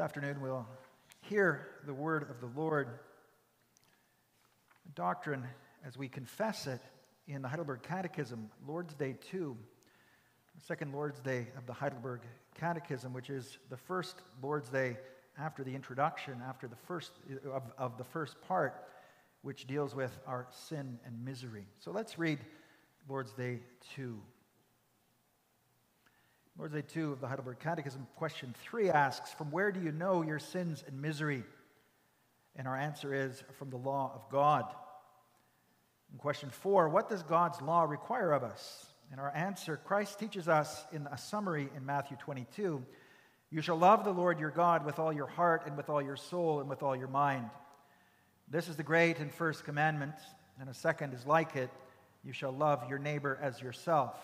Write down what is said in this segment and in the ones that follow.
afternoon we'll hear the word of the Lord, doctrine as we confess it in the Heidelberg Catechism, Lord's Day 2, the second Lord's Day of the Heidelberg Catechism, which is the first Lord's Day after the introduction, after the first of, of the first part, which deals with our sin and misery. So let's read Lord's Day 2. Lord's Day 2 of the Heidelberg Catechism, question 3 asks, From where do you know your sins and misery? And our answer is, From the law of God. In question 4, what does God's law require of us? And our answer, Christ teaches us in a summary in Matthew 22 You shall love the Lord your God with all your heart and with all your soul and with all your mind. This is the great and first commandment, and a second is like it You shall love your neighbor as yourself.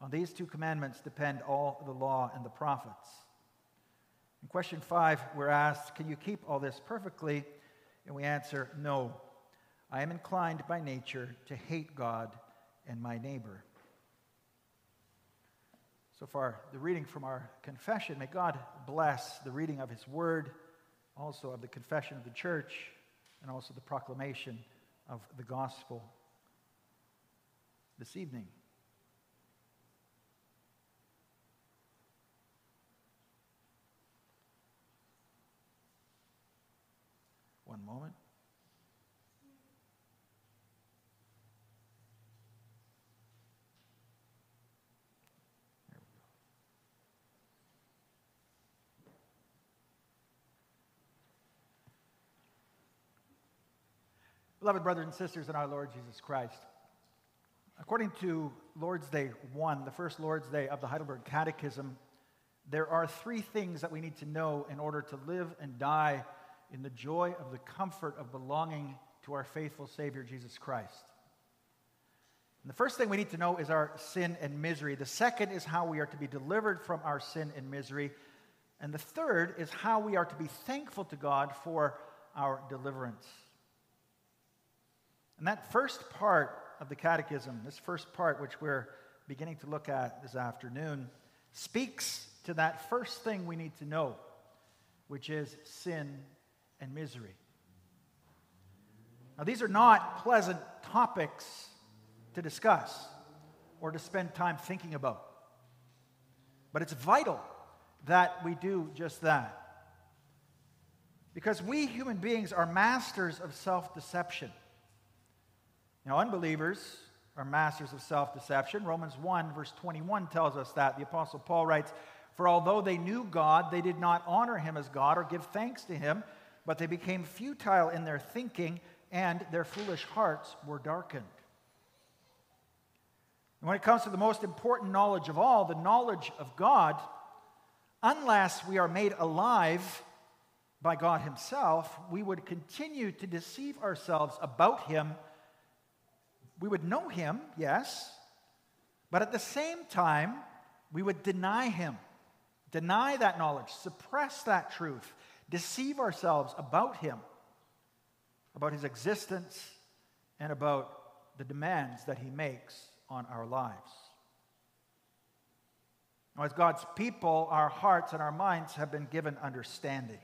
On these two commandments depend all the law and the prophets. In question five, we're asked, Can you keep all this perfectly? And we answer, No. I am inclined by nature to hate God and my neighbor. So far, the reading from our confession. May God bless the reading of His Word, also of the confession of the church, and also the proclamation of the gospel this evening. One moment. Beloved brothers and sisters in our Lord Jesus Christ, according to Lord's Day 1, the first Lord's Day of the Heidelberg Catechism, there are three things that we need to know in order to live and die in the joy of the comfort of belonging to our faithful Savior, Jesus Christ. And the first thing we need to know is our sin and misery. The second is how we are to be delivered from our sin and misery. And the third is how we are to be thankful to God for our deliverance. And that first part of the catechism, this first part, which we're beginning to look at this afternoon, speaks to that first thing we need to know, which is sin and misery. Now, these are not pleasant topics to discuss or to spend time thinking about. But it's vital that we do just that. Because we human beings are masters of self deception. Now, unbelievers are masters of self deception. Romans 1, verse 21 tells us that. The Apostle Paul writes, For although they knew God, they did not honor him as God or give thanks to him but they became futile in their thinking, and their foolish hearts were darkened. And when it comes to the most important knowledge of all, the knowledge of God, unless we are made alive by God Himself, we would continue to deceive ourselves about Him. We would know Him, yes, but at the same time, we would deny Him, deny that knowledge, suppress that truth, deceive ourselves about Him, about His existence, and about the demands that He makes on our lives. Now, as God's people, our hearts and our minds have been given understanding.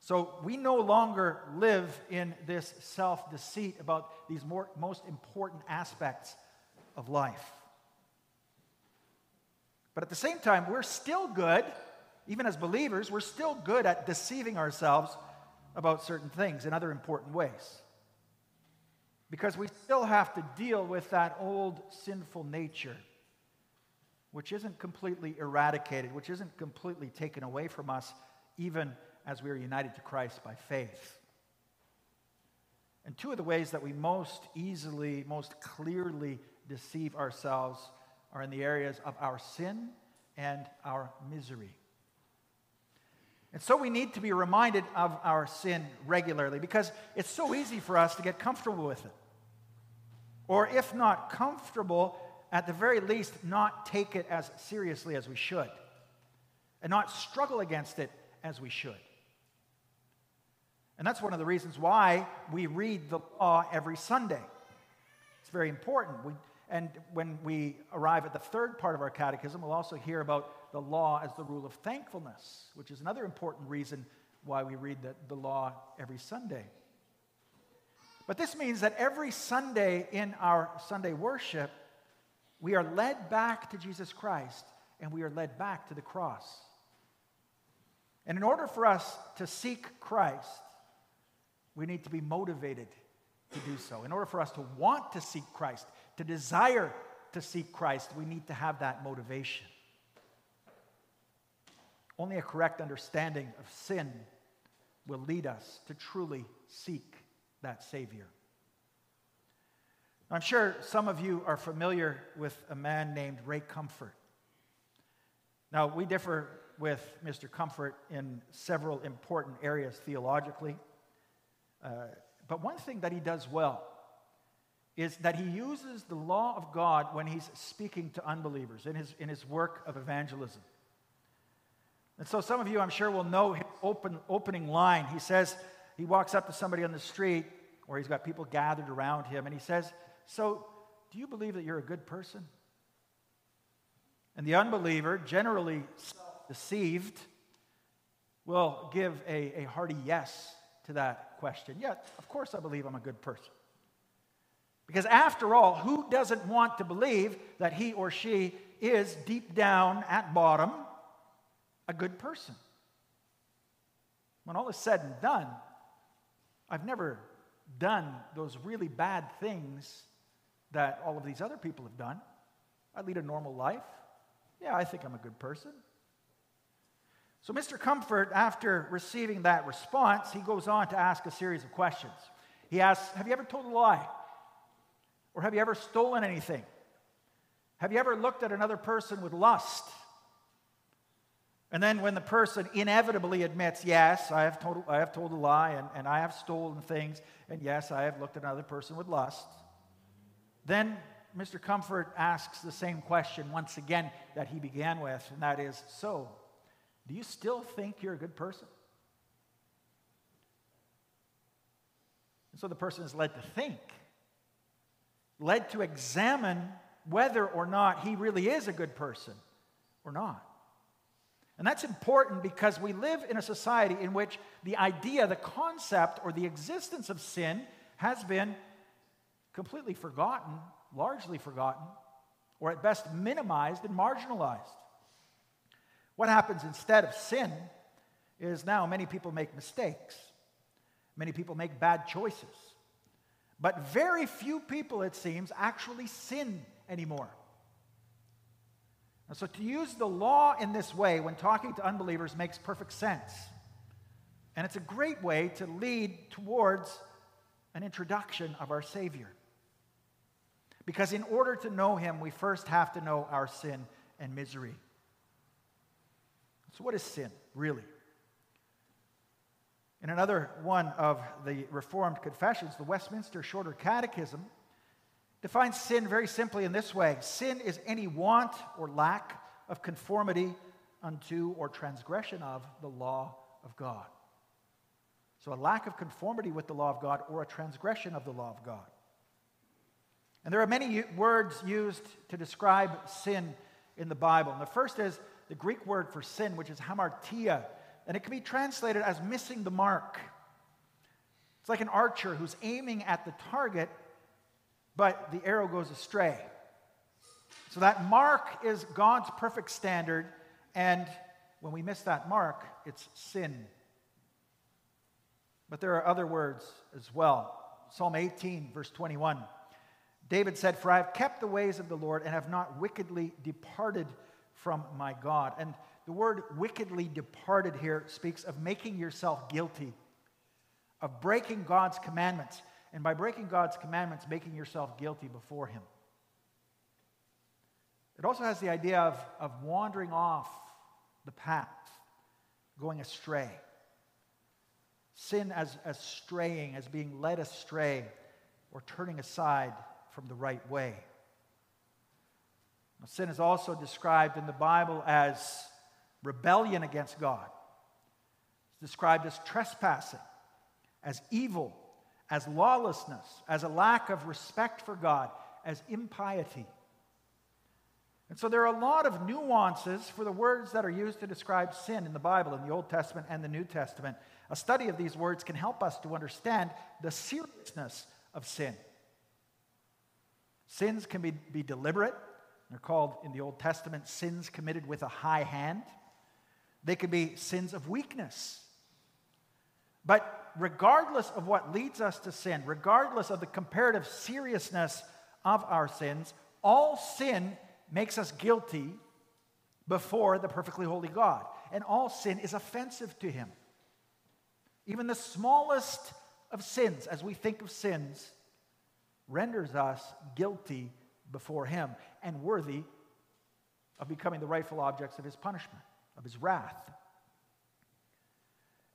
So we no longer live in this self deceit about these more, most important aspects of life. But at the same time, we're still good even as believers, we're still good at deceiving ourselves about certain things in other important ways. Because we still have to deal with that old sinful nature, which isn't completely eradicated, which isn't completely taken away from us, even as we are united to Christ by faith. And two of the ways that we most easily, most clearly deceive ourselves are in the areas of our sin and our misery. And so we need to be reminded of our sin regularly because it's so easy for us to get comfortable with it. Or if not comfortable, at the very least, not take it as seriously as we should and not struggle against it as we should. And that's one of the reasons why we read the law every Sunday. It's very important. We, And when we arrive at the third part of our catechism, we'll also hear about the law as the rule of thankfulness, which is another important reason why we read the, the law every Sunday. But this means that every Sunday in our Sunday worship, we are led back to Jesus Christ and we are led back to the cross. And in order for us to seek Christ, we need to be motivated to do so. In order for us to want to seek Christ, to desire to seek Christ, we need to have that motivation. Only a correct understanding of sin will lead us to truly seek that Savior. I'm sure some of you are familiar with a man named Ray Comfort. Now, we differ with Mr. Comfort in several important areas theologically. Uh, but one thing that he does well is that he uses the law of God when he's speaking to unbelievers in his, in his work of evangelism. And so some of you, I'm sure, will know his open, opening line. He says, he walks up to somebody on the street, or he's got people gathered around him, and he says, So, do you believe that you're a good person? And the unbeliever, generally deceived, will give a, a hearty yes to that question. Yeah, of course I believe I'm a good person. Because after all, who doesn't want to believe that he or she is deep down at bottom a good person? When all is said and done, I've never done those really bad things that all of these other people have done. I lead a normal life. Yeah, I think I'm a good person. So, Mr. Comfort, after receiving that response, he goes on to ask a series of questions. He asks, Have you ever told a lie? Or have you ever stolen anything? Have you ever looked at another person with lust? And then, when the person inevitably admits, Yes, I have told, I have told a lie and, and I have stolen things, and yes, I have looked at another person with lust, then Mr. Comfort asks the same question once again that he began with, and that is So, do you still think you're a good person? And so the person is led to think, led to examine whether or not he really is a good person or not. And that's important because we live in a society in which the idea, the concept, or the existence of sin has been completely forgotten, largely forgotten, or at best minimized and marginalized. What happens instead of sin is now many people make mistakes, many people make bad choices. But very few people, it seems, actually sin anymore. And so to use the law in this way when talking to unbelievers makes perfect sense. And it's a great way to lead towards an introduction of our Savior. Because in order to know Him, we first have to know our sin and misery. So, what is sin, really? In another one of the Reformed confessions, the Westminster Shorter Catechism defines sin very simply in this way Sin is any want or lack of conformity unto or transgression of the law of God. So, a lack of conformity with the law of God or a transgression of the law of God. And there are many words used to describe sin in the Bible. And the first is the Greek word for sin, which is hamartia, and it can be translated as missing the mark. It's like an archer who's aiming at the target but the arrow goes astray. So that mark is God's perfect standard, and when we miss that mark, it's sin. But there are other words as well. Psalm 18, verse 21. David said, For I have kept the ways of the Lord and have not wickedly departed from my God. And the word wickedly departed here speaks of making yourself guilty, of breaking God's commandments and by breaking God's commandments, making yourself guilty before Him. It also has the idea of, of wandering off the path, going astray. Sin as, as straying, as being led astray, or turning aside from the right way. Now, sin is also described in the Bible as rebellion against God. It's described as trespassing, as evil, as lawlessness, as a lack of respect for God, as impiety. And so there are a lot of nuances for the words that are used to describe sin in the Bible, in the Old Testament and the New Testament. A study of these words can help us to understand the seriousness of sin. Sins can be, be deliberate. They're called in the Old Testament sins committed with a high hand. They can be sins of weakness. But regardless of what leads us to sin, regardless of the comparative seriousness of our sins, all sin makes us guilty before the perfectly holy God. And all sin is offensive to him. Even the smallest of sins, as we think of sins, renders us guilty before him and worthy of becoming the rightful objects of his punishment, of his wrath.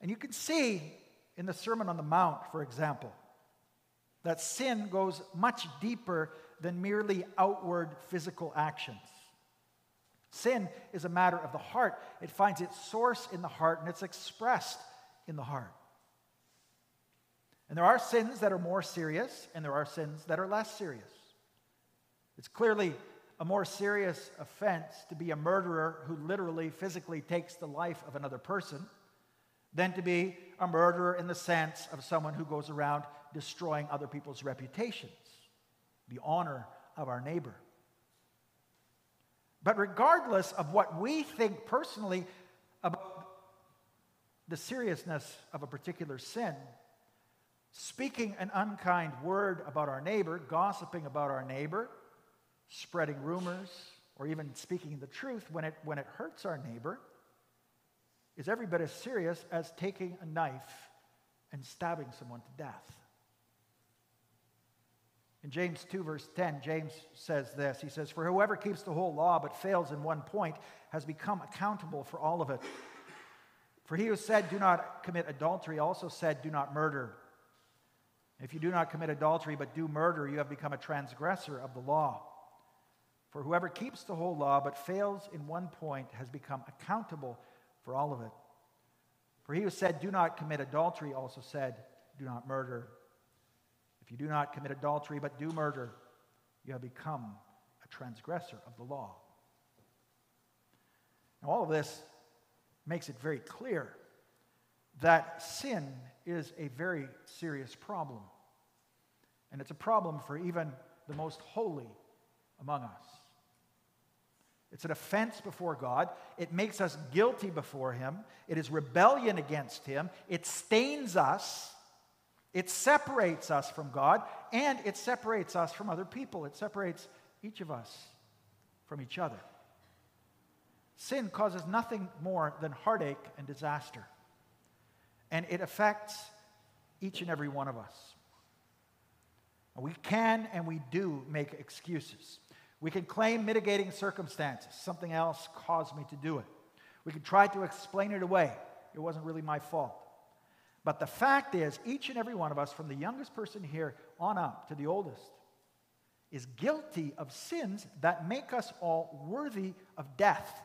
And you can see in the Sermon on the Mount, for example, that sin goes much deeper than merely outward physical actions. Sin is a matter of the heart. It finds its source in the heart and it's expressed in the heart. And there are sins that are more serious and there are sins that are less serious. It's clearly a more serious offense to be a murderer who literally, physically takes the life of another person than to be a murderer in the sense of someone who goes around destroying other people's reputations, the honor of our neighbor. But regardless of what we think personally about the seriousness of a particular sin, speaking an unkind word about our neighbor, gossiping about our neighbor, spreading rumors, or even speaking the truth when it, when it hurts our neighbor, is every bit as serious as taking a knife and stabbing someone to death. In James 2, verse 10, James says this He says, For whoever keeps the whole law but fails in one point has become accountable for all of it. For he who said, Do not commit adultery, also said, Do not murder. If you do not commit adultery but do murder, you have become a transgressor of the law. For whoever keeps the whole law but fails in one point has become accountable for all of it. For he who said, Do not commit adultery, also said, Do not murder. If you do not commit adultery but do murder, you have become a transgressor of the law. Now, all of this makes it very clear that sin is a very serious problem. And it's a problem for even the most holy among us. It's an offense before God. It makes us guilty before Him. It is rebellion against Him. It stains us. It separates us from God, and it separates us from other people. It separates each of us from each other. Sin causes nothing more than heartache and disaster, and it affects each and every one of us. We can and we do make excuses. We can claim mitigating circumstances. Something else caused me to do it. We can try to explain it away. It wasn't really my fault. But the fact is, each and every one of us, from the youngest person here on up to the oldest, is guilty of sins that make us all worthy of death,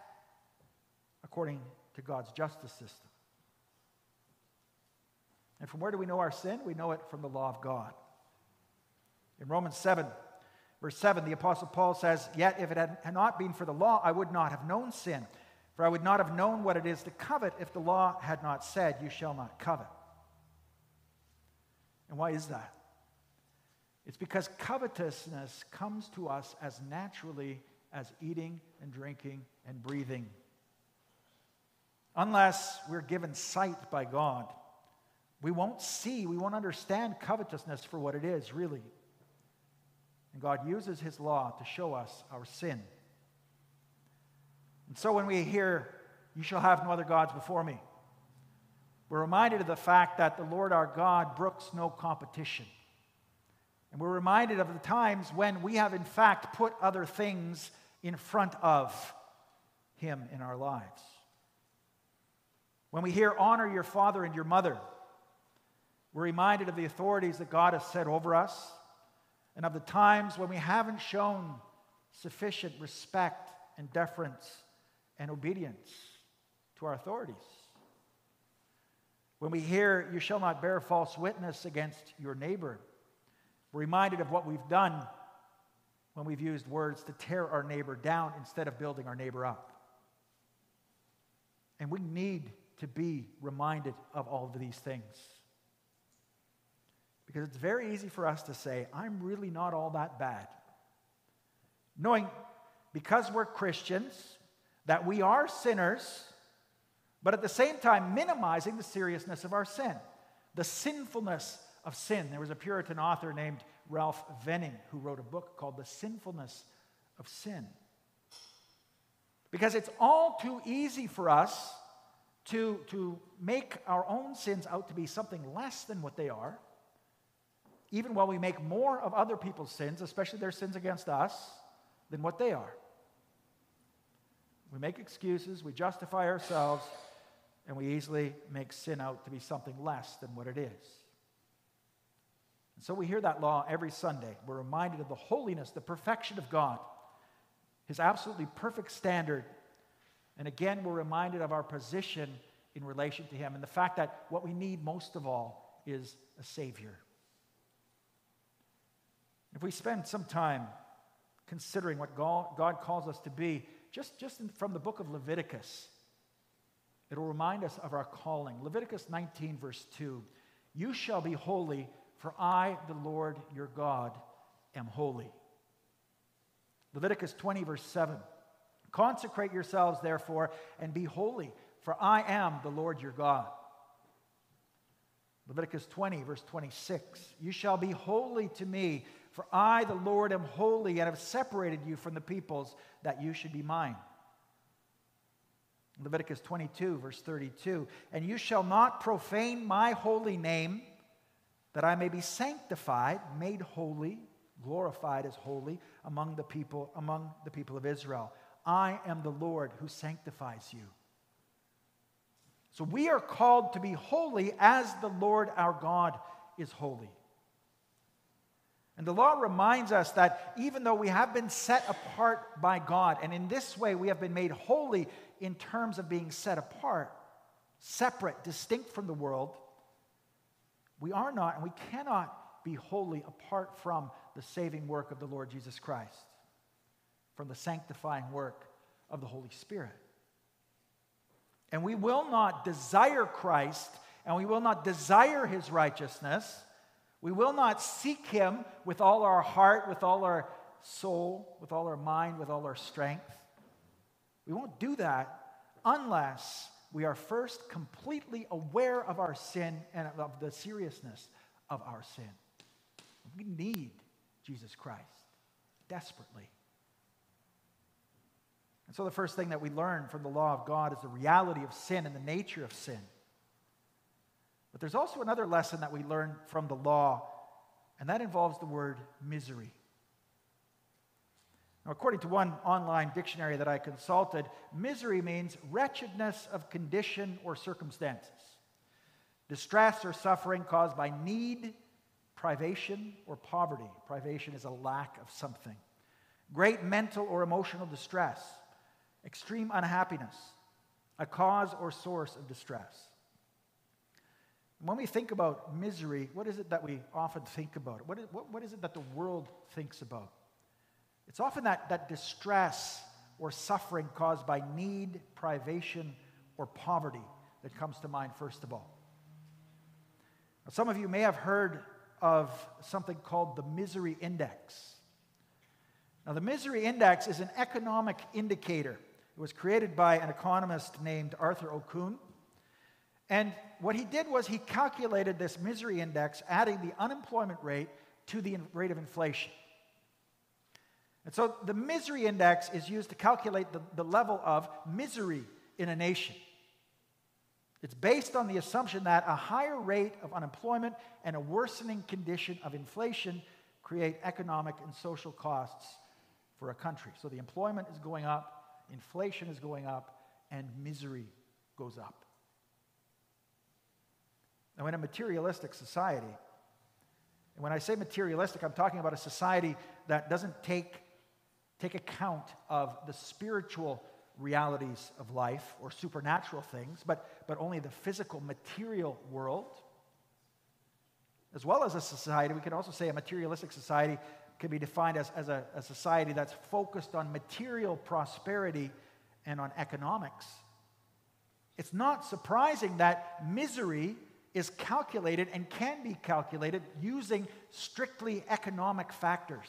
according to God's justice system. And from where do we know our sin? We know it from the law of God. In Romans 7, verse 7, the Apostle Paul says, Yet if it had not been for the law, I would not have known sin. For I would not have known what it is to covet if the law had not said, You shall not covet. And why is that? It's because covetousness comes to us as naturally as eating and drinking and breathing. Unless we're given sight by God, we won't see, we won't understand covetousness for what it is, really. And God uses His law to show us our sin. And so when we hear, You shall have no other gods before me, we're reminded of the fact that the Lord our God brooks no competition. And we're reminded of the times when we have, in fact, put other things in front of Him in our lives. When we hear, honor your father and your mother, we're reminded of the authorities that God has set over us and of the times when we haven't shown sufficient respect and deference and obedience to our authorities. When we hear, you shall not bear false witness against your neighbor, we're reminded of what we've done when we've used words to tear our neighbor down instead of building our neighbor up. And we need to be reminded of all of these things. Because it's very easy for us to say, I'm really not all that bad. Knowing because we're Christians that we are sinners, but at the same time minimizing the seriousness of our sin, the sinfulness of sin. There was a Puritan author named Ralph Venning who wrote a book called The Sinfulness of Sin. Because it's all too easy for us to, to make our own sins out to be something less than what they are, even while we make more of other people's sins, especially their sins against us, than what they are. We make excuses, we justify ourselves, and we easily make sin out to be something less than what it is. And so we hear that law every Sunday. We're reminded of the holiness, the perfection of God, His absolutely perfect standard. And again, we're reminded of our position in relation to Him and the fact that what we need most of all is a Savior. If we spend some time considering what God calls us to be, just, just from the book of Leviticus, it'll remind us of our calling. Leviticus 19, verse 2 You shall be holy, for I, the Lord your God, am holy. Leviticus 20, verse 7 Consecrate yourselves, therefore, and be holy, for I am the Lord your God. Leviticus 20, verse 26 You shall be holy to me, for I, the Lord, am holy and have separated you from the peoples that you should be mine. Leviticus 22, verse 32 And you shall not profane my holy name, that I may be sanctified, made holy, glorified as holy among the people, among the people of Israel. I am the Lord who sanctifies you. So we are called to be holy as the Lord our God is holy. And the law reminds us that even though we have been set apart by God, and in this way we have been made holy in terms of being set apart, separate, distinct from the world, we are not and we cannot be holy apart from the saving work of the Lord Jesus Christ, from the sanctifying work of the Holy Spirit. And we will not desire Christ and we will not desire his righteousness. We will not seek him with all our heart, with all our soul, with all our mind, with all our strength. We won't do that unless we are first completely aware of our sin and of the seriousness of our sin. We need Jesus Christ desperately. And so, the first thing that we learn from the law of God is the reality of sin and the nature of sin. But there's also another lesson that we learn from the law, and that involves the word misery. Now, according to one online dictionary that I consulted, misery means wretchedness of condition or circumstances, distress or suffering caused by need, privation, or poverty. Privation is a lack of something. Great mental or emotional distress, extreme unhappiness, a cause or source of distress. When we think about misery, what is it that we often think about? What is, what, what is it that the world thinks about? It's often that, that distress or suffering caused by need, privation, or poverty that comes to mind first of all. Now, some of you may have heard of something called the misery index. Now, the misery index is an economic indicator. It was created by an economist named Arthur Okun. And what he did was he calculated this misery index, adding the unemployment rate to the rate of inflation. And so the misery index is used to calculate the, the level of misery in a nation. It's based on the assumption that a higher rate of unemployment and a worsening condition of inflation create economic and social costs for a country. So the employment is going up, inflation is going up, and misery goes up. Now, in a materialistic society, and when I say materialistic, I'm talking about a society that doesn't take take account of the spiritual realities of life or supernatural things, but, but only the physical, material world. As well as a society, we can also say a materialistic society can be defined as, as a, a society that's focused on material prosperity and on economics. It's not surprising that misery is calculated and can be calculated using strictly economic factors.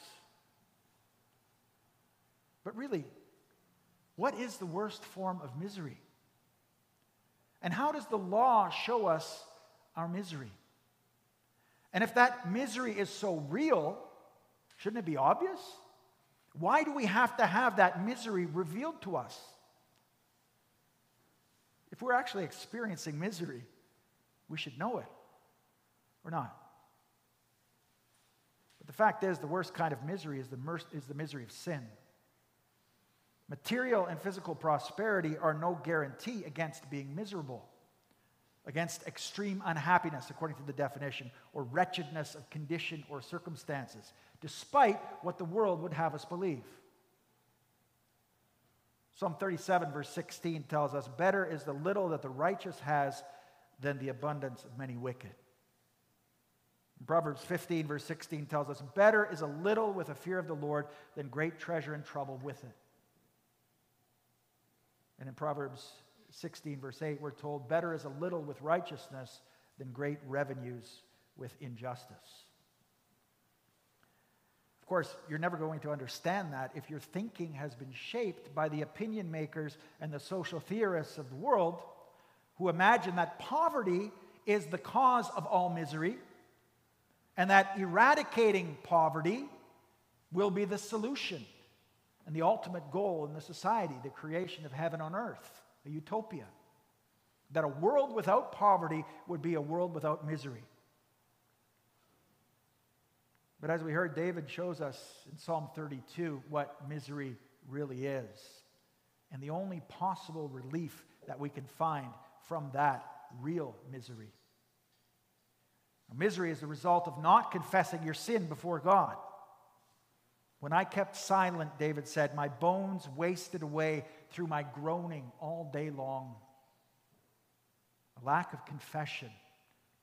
But really, what is the worst form of misery? And how does the law show us our misery? And if that misery is so real, shouldn't it be obvious? Why do we have to have that misery revealed to us? If we're actually experiencing misery, we should know it or not. But the fact is, the worst kind of misery is the, mer- is the misery of sin. Material and physical prosperity are no guarantee against being miserable, against extreme unhappiness, according to the definition, or wretchedness of condition or circumstances, despite what the world would have us believe. Psalm 37, verse 16 tells us, Better is the little that the righteous has than the abundance of many wicked. Proverbs 15, verse 16 tells us, Better is a little with a fear of the Lord than great treasure and trouble with it. And in Proverbs 16, verse 8, we're told, Better is a little with righteousness than great revenues with injustice. Of course, you're never going to understand that if your thinking has been shaped by the opinion makers and the social theorists of the world who imagine that poverty is the cause of all misery and that eradicating poverty will be the solution and the ultimate goal in the society, the creation of heaven on earth, a utopia. That a world without poverty would be a world without misery. But as we heard, David shows us in Psalm 32 what misery really is. And the only possible relief that we can find from that real misery. Misery is the result of not confessing your sin before God. When I kept silent, David said, my bones wasted away through my groaning all day long. A lack of confession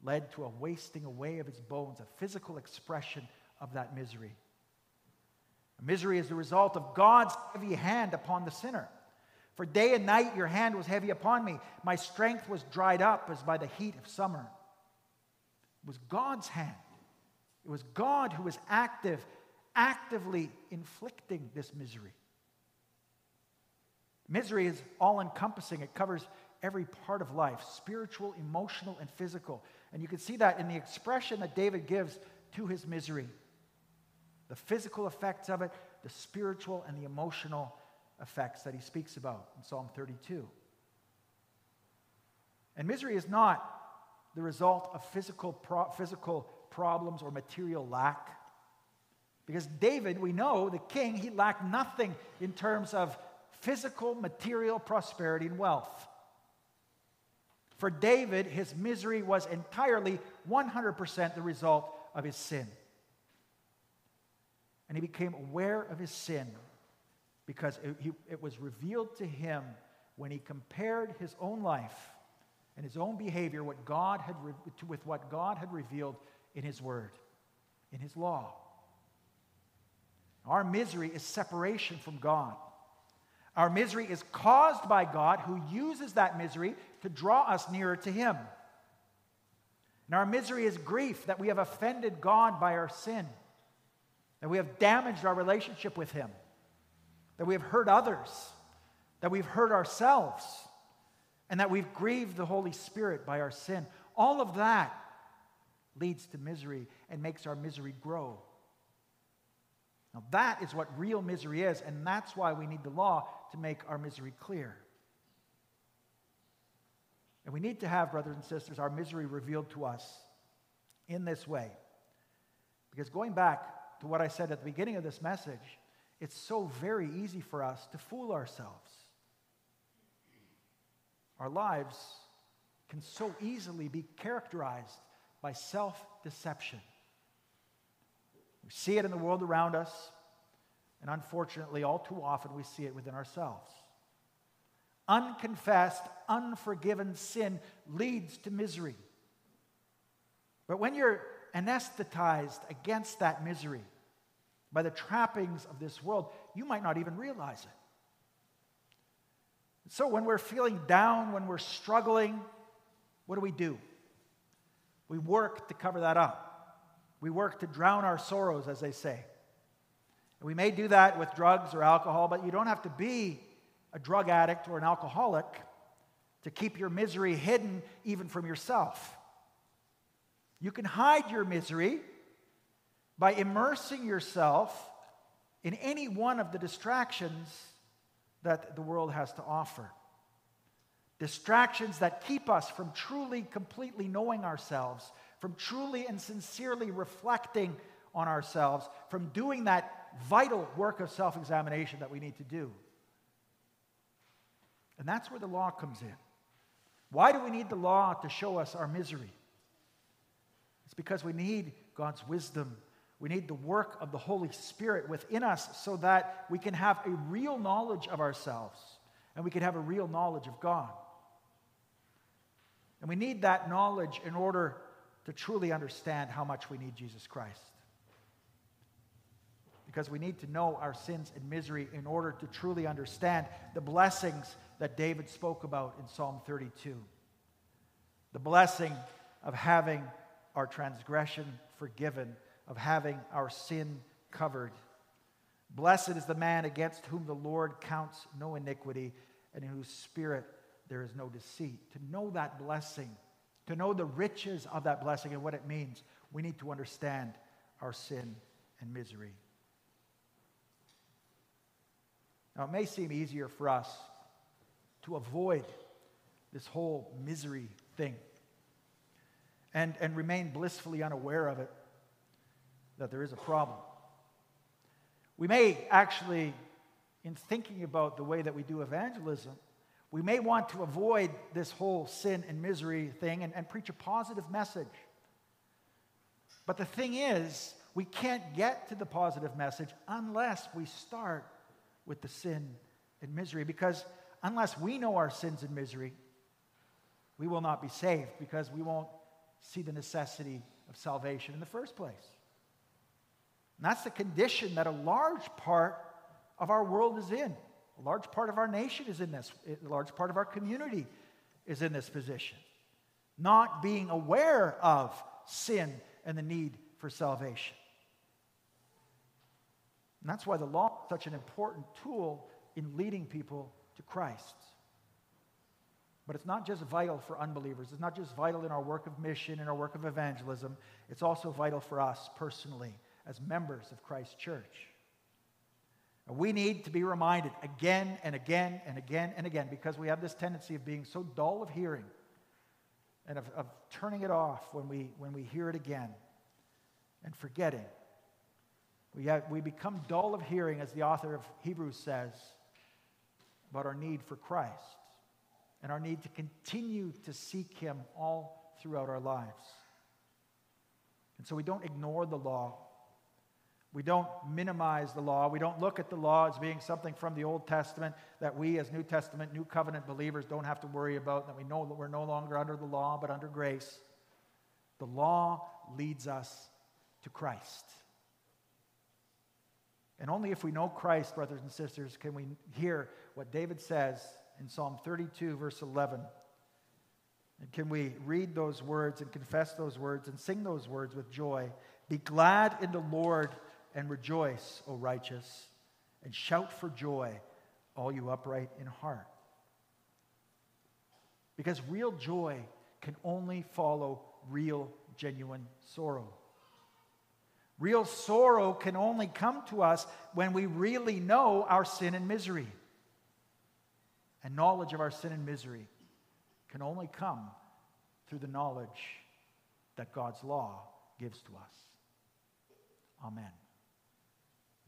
led to a wasting away of his bones, a physical expression of that misery. Misery is the result of God's heavy hand upon the sinner. For day and night your hand was heavy upon me. My strength was dried up as by the heat of summer. It was God's hand. It was God who was active, actively inflicting this misery. Misery is all encompassing, it covers every part of life spiritual, emotional, and physical. And you can see that in the expression that David gives to his misery the physical effects of it, the spiritual and the emotional effects that he speaks about in Psalm 32. And misery is not the result of physical, pro- physical problems or material lack. Because David, we know, the king, he lacked nothing in terms of physical, material prosperity and wealth. For David, his misery was entirely 100% the result of his sin and he became aware of his sin because it, he, it, was revealed to him when he compared his own life and his own behavior what God had re- with what God had revealed in his word, in his law. Our misery is separation from God. Our misery is caused by God who uses that misery to draw us nearer to him. And our misery is grief that we have offended God by our sin that we have damaged our relationship with Him, that we have hurt others, that we've hurt ourselves, and that we've grieved the Holy Spirit by our sin. All of that leads to misery and makes our misery grow. Now, that is what real misery is, and that's why we need the law to make our misery clear. And we need to have, brothers and sisters, our misery revealed to us in this way. Because going back to what I said at the beginning of this message, it's so very easy for us to fool ourselves. Our lives can so easily be characterized by self deception. We see it in the world around us, and unfortunately, all too often, we see it within ourselves. Unconfessed, unforgiven sin leads to misery. But when you're anesthetized against that misery, by the trappings of this world, you might not even realize it. So, when we're feeling down, when we're struggling, what do we do? We work to cover that up. We work to drown our sorrows, as they say. And we may do that with drugs or alcohol, but you don't have to be a drug addict or an alcoholic to keep your misery hidden even from yourself. You can hide your misery by immersing yourself in any one of the distractions that the world has to offer. Distractions that keep us from truly, completely knowing ourselves, from truly and sincerely reflecting on ourselves, from doing that vital work of self examination that we need to do. And that's where the law comes in. Why do we need the law to show us our misery? It's because we need God's wisdom. We need the work of the Holy Spirit within us so that we can have a real knowledge of ourselves and we can have a real knowledge of God. And we need that knowledge in order to truly understand how much we need Jesus Christ. Because we need to know our sins and misery in order to truly understand the blessings that David spoke about in Psalm 32. The blessing of having our transgression forgiven, of having our sin covered. Blessed is the man against whom the Lord counts no iniquity, and in whose spirit there is no deceit. To know that blessing, to know the riches of that blessing and what it means, we need to understand our sin and misery. Now, it may seem easier for us to avoid this whole misery thing and, and remain blissfully unaware of it, that there is a problem. We may actually, in thinking about the way that we do evangelism, we may want to avoid this whole sin and misery thing and, and preach a positive message. But the thing is, we can't get to the positive message unless we start with the sin and misery because unless we know our sins and misery, we will not be saved because we won't see the necessity of salvation in the first place. And that's the condition that a large part of our world is in. A large part of our nation is in this, a large part of our community is in this position. Not being aware of sin and the need for salvation. And that's why the law is such an important tool in leading people to Christ. But it's not just vital for unbelievers. It's not just vital in our work of mission, in our work of evangelism. It's also vital for us personally as members of Christ's church. And we need to be reminded again and again and again and again because we have this tendency of being so dull of hearing and of, of turning it off when we, when we hear it again and forgetting we, have, we become dull of hearing, as the author of Hebrews says, about our need for Christ and our need to continue to seek Him all throughout our lives. And so we don't ignore the law. We don't minimize the law. We don't look at the law as being something from the Old Testament that we, as New Testament, New Covenant believers, don't have to worry about, that we know that we're no longer under the law, but under grace. The law leads us to Christ. And only if we know Christ, brothers and sisters, can we hear what David says in Psalm 32, verse 11. And can we read those words and confess those words and sing those words with joy? Be glad in the Lord and rejoice, O righteous, and shout for joy, all you upright in heart. Because real joy can only follow real, genuine sorrow. Real sorrow can only come to us when we really know our sin and misery. And knowledge of our sin and misery can only come through the knowledge that God's law gives to us. Amen.